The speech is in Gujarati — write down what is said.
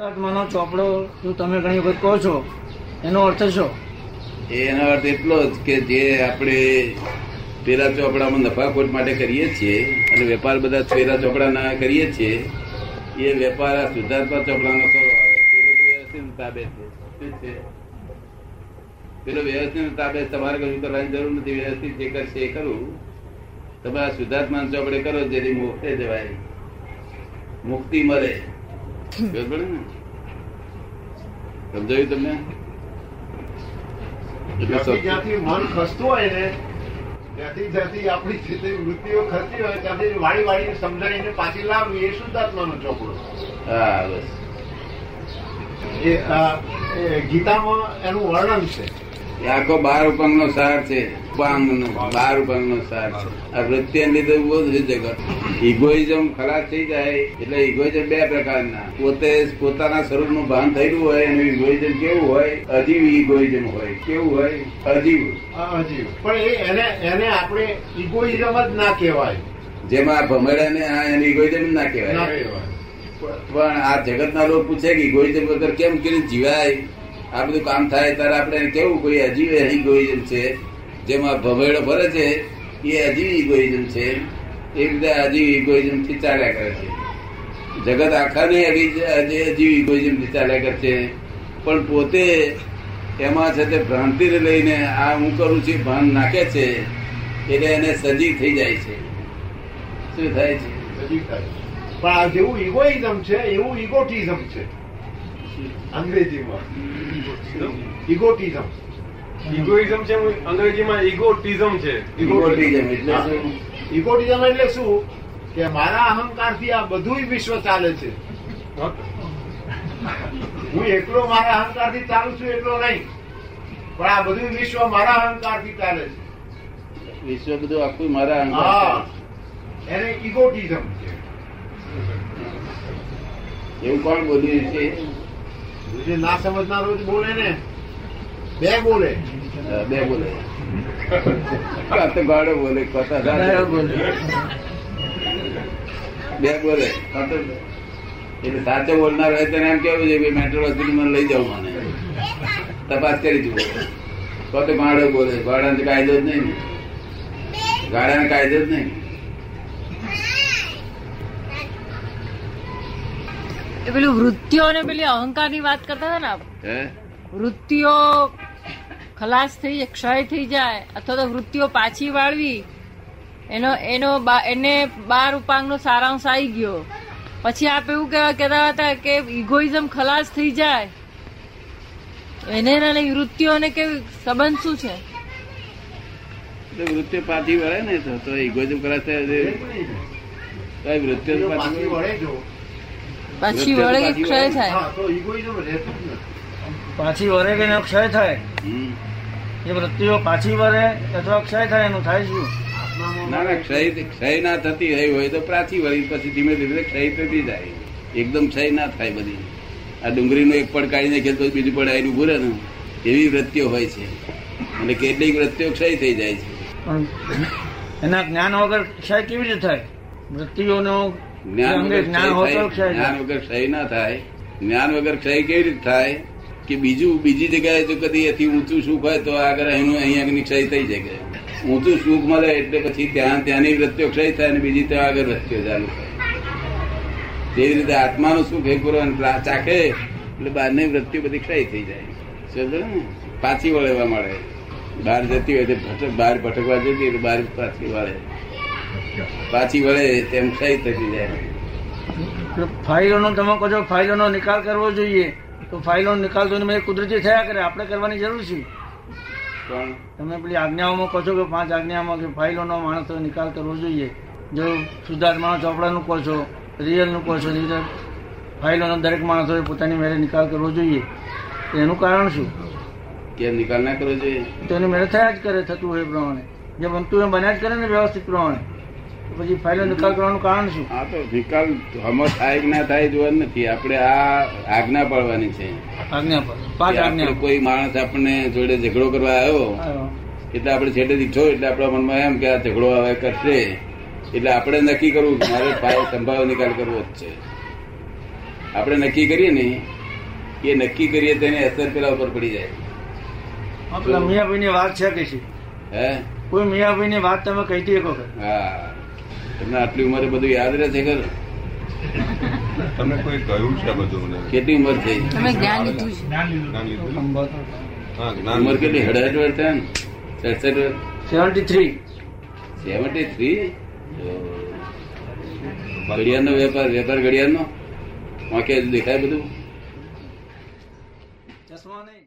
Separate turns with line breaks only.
શુદ્ધાત્માનો ચોપડો જો તમે ઘણી વખત કહો છો, એનો અર્થ શું?
એનો અર્થ એટલો જ કે જે આપણે પેલા ચોપડામાં નફાખોટ માટે કરીએ છીએ અને વેપાર બધા પેલા ચોપડાના કરીએ છીએ, એ વેપાર આ શુદ્ધાત્મા ચોપડાનો કરવો આવે. પેલો તો વ્યવસ્થિત તાબે છે. પેલો વ્યવસ્થિત તાબે તમારે કશું કરવાની જરૂર નથી. વ્યવસ્થિત જે કરશે એ કરવું તમે આ શુદ્ધાત્મા ચોપડે કરો જેથી મોક્ષે જવાય. મુક્તિ મળે. સમજાયું તમને એટલે
જ્યાંથી
સત્ય-
જ્યાંથી મન ખસતું હોય ને ત્યાંથી જ્યાંથી આપણી જે વૃત્તિઓ ખસતી હોય ત્યાંથી વાળી વાળીને સમજાવીને પાછી લાવવી એ શુદ્ધાત્માનો ચોપડો.
હા બસ.
ગીતામાં એનું વર્ણન છે.
આખો બાર ઉપર નો સાર છે. ઉપાંગ નો બાર ઉપાંગ નો સાર છે. આ વૃત્તિ લીધે બહુ છે જગત. ઇગોઇઝમ ખલાસ થઈ જાય એટલે ઇગોઇઝમ બે પ્રકારના. પોતે પોતાના સ્વરૂપનું ભાન થયેલું હોય એનું ઇગોઇઝમ કેવું હોય? અજીવ ઇગોઇઝમ હોય. કેવું હોય? અજીવ.
અજીવ. પણ એને એને આપણે ઇગોઇઝમ જ ના કહેવાય.
જેમાં ભમેડા ને આ એને ઇગોઇઝમ ના કહેવાય. પણ આ જગત ના લોકો પૂછે કે ઇગોઇઝમ વગર કેમ કરીને જીવાય? આ બધું કામ થાય ત્યારે આપણે કેવું કોઈ અજીવ ઇગોઇઝમ છે? જેમાં ભમેડો ભરે છે એ હજી ઇગોઇઝમ છે. એ રીતે હજી ઇગોઇઝમથી ચાલ્યા કરે છે. જગત આખાને હજી ઇગોઇઝમથી ચાલ્યા કરે છે. પણ પોતે એમાં છે તે ભ્રાંતિને લઈને આ હું કરું છું ભાન નાખે છે એટલે એને સજીવ થઈ જાય છે. શું થાય છે?
પણ આ જેવું ઇગોઇઝમ છે એવું ઇગોટિઝમ છે. અંગ્રેજીમાં. ઇગોટિઝમ
ઇગોઇઝમ છે અંગ્રેજીમાં ઇગોટિઝમ છે.
ઇગોટિઝમ એટલે
ઇગોટિઝમ એટલે શું? કે મારા અહંકારથી આ બધું વિશ્વ ચાલે છે. હું એકલો મારા અહંકારથી ચાલુ છું એટલો નહીં. પણ આ બધું વિશ્વ મારા અહંકારથી ચાલે છે.
વિશ્વ બધું આખું મારા અહંકાર
એને ઇગોટિઝમ છે.
એવું કોણ બોલ્યું છે?
ના સમજનારો જ બોલે ને. બે બોલે.
બે બોલે. ગાડો બોલે
બોલે.
બે બોલે. એટલે સાચો બોલનાર હોય તેને એમ કેવું છે કે મેટ્રો હોસ્પિટલમાં લઈ જાવ મને. તપાસ કરી જુઓ તો તો ગાડો બોલે. ગાડાને કાયદો જ નહીં ને. ગાડાને કાયદો જ નહીં.
એ પેલું વૃત્તિઓ ને પેલી અહંકારની વાત કરતા હતા ને આપ? વૃત્તિઓ ખલાસ થઈ ક્ષય થઈ જાય અથવા તો વૃત્તિઓ પાછી વાળવી એનો એનો એને બાર ઉપાંગનો સારાંશ આવી ગયો. પછી આપ એવું કહેવા કહેતા હતા કે ઇગોઇઝમ ખલાસ થઈ જાય. એને અને વૃત્તિઓને કેવી સંબંધ શું છે?
વૃત્તિઓ પાછી વળે ને તો તો ઇગોઇઝમ ખલાસ થાય વૃત્તિઓ
પાછી
પાછી
વળે જો.
પાછી વળે કે ક્ષય થાય?
તો ઇગોઇઝમ રહેતું
પાછી વળે કે ક્ષય થાય?
હમ.
એ વૃત્તિઓ પાછી વરે અથવા ક્ષય થાય એનું થાય શું?
ના ના ક્ષય ક્ષય ના થતી રહી હોય તો પ્રાચી વળી પછી ધીમે ધીમે ક્ષય થતી જાય. એકદમ ક્ષય ના થાય બધી. આ ડુંગળીનો એક પડ કાઢી નાખે તો બીજું પડ આવીને ઉભું ને. એવી વૃત્તિઓ હોય છે. અને કેટલીક વૃત્તિઓ ક્ષય થઈ જાય છે.
એના જ્ઞાન વગર ક્ષય કેવી રીતે થાય? વૃત્તિઓનો
જ્ઞાન વગર ક્ષય ના થાય. જ્ઞાન વગર ક્ષય કેવી રીતે થાય? કે બીજું, બીજી જગ્યાએ જો કદી એથી ઊંચું સુખ હોય તો આગળ અહીંનું અહીં આગળની ક્ષય થઈ જાય ઊંચું સુખ મળે એટલે પછી ત્યાં, ત્યાંની વૃત્તિઓ ક્ષય થાય અને બીજી ત્યાં આગળ વૃત્તિઓ ચાલુ થાય. જેવી રીતે આત્માનું સુખ એ પૂરો ચાખે, એટલે બહારની વૃત્તિઓ બધી ક્ષય થઈ જાય. સમજો ને? પાછી વળવા મળે. બહાર જતી હોય તો ભટક બહાર ભટકવા જતી તો બહાર પાછી વળે. પાછી વળે તેમ ક્ષય થતી જાય.
ફાઇલોનો તમે કહો ફાઇલોનો નિકાલ કરવો જોઈએ. તો ફાઇલોનો નિકાલ તો મેં કુદરતી થયા કરે. આપણે કરવાની જરૂર છે. તમે પેલી આજ્ઞાઓમાં કહો છો કે પાંચ આજ્ઞામાં કે ફાઇલોનો માણસો નિકાલ કરવો જોઈએ. જો સુધાર્થમાં ચોપડાનું કહો છો રિયલનું કહો છો ફાઇલોનો દરેક માણસોએ પોતાની મેળે નિકાલ કરવો જોઈએ. એનું કારણ શું?
કે નિકાલ ના કરવો જોઈએ.
તો એની મેળે થયા જ કરે થતું હોય એ પ્રમાણે. જે બનતું એ બન્યા જ કરે ને વ્યવસ્થિત પ્રમાણે. પછી ફાઇલો નિકાલ કરવાનું કારણ શું?
આ તો નિકાલ હમો થાય ના થાય જોવાનું નથી. આપણે આ આજ્ઞા પાડવાની છે.
આજ્ઞા પાંચ આજ્ઞા
કોઈ માણસ આપણને જોડે ઝઘડો કરવા આવ્યો. એટલે આપણે છેટે દીઠો એટલે આપણા મનમાં એમ કે આ ઝઘડો આવે કરશે. એટલે આપણે નક્કી કરવું કે મારે ફાઇલ સંભાવ નિકાલ કરવો જ છે. આપણે નક્કી કરીએ ને એ નક્કી કરીએ તેની અસર પેલા ઉપર પડી જાય.
હા, ની મિયાભાઈની વાત છે કે છે?
હે?
કોઈ મિયાભાઈની વાત તમે કહી હતી એક વખત?
હા. તમને આટલી ઉંમરે બધું યાદ રહે છે ખરું?
તમને કોઈ કહ્યું છે બધું
કેટલી ઉંમર થઈ?
તમે જ્ઞાન લીધું છે.
હા જ્ઞાન
ઉંમર કેટલી? હડાહટ વર્ષ થયા ને? સડસઠ વર્ષ?
સેવન્ટી થ્રી
સેવન્ટી થ્રી ઘડિયાળનો વેપાર વેપાર ઘડિયાળનો? વાંકે દેખાય બધું?
ચશ્મા નહીં.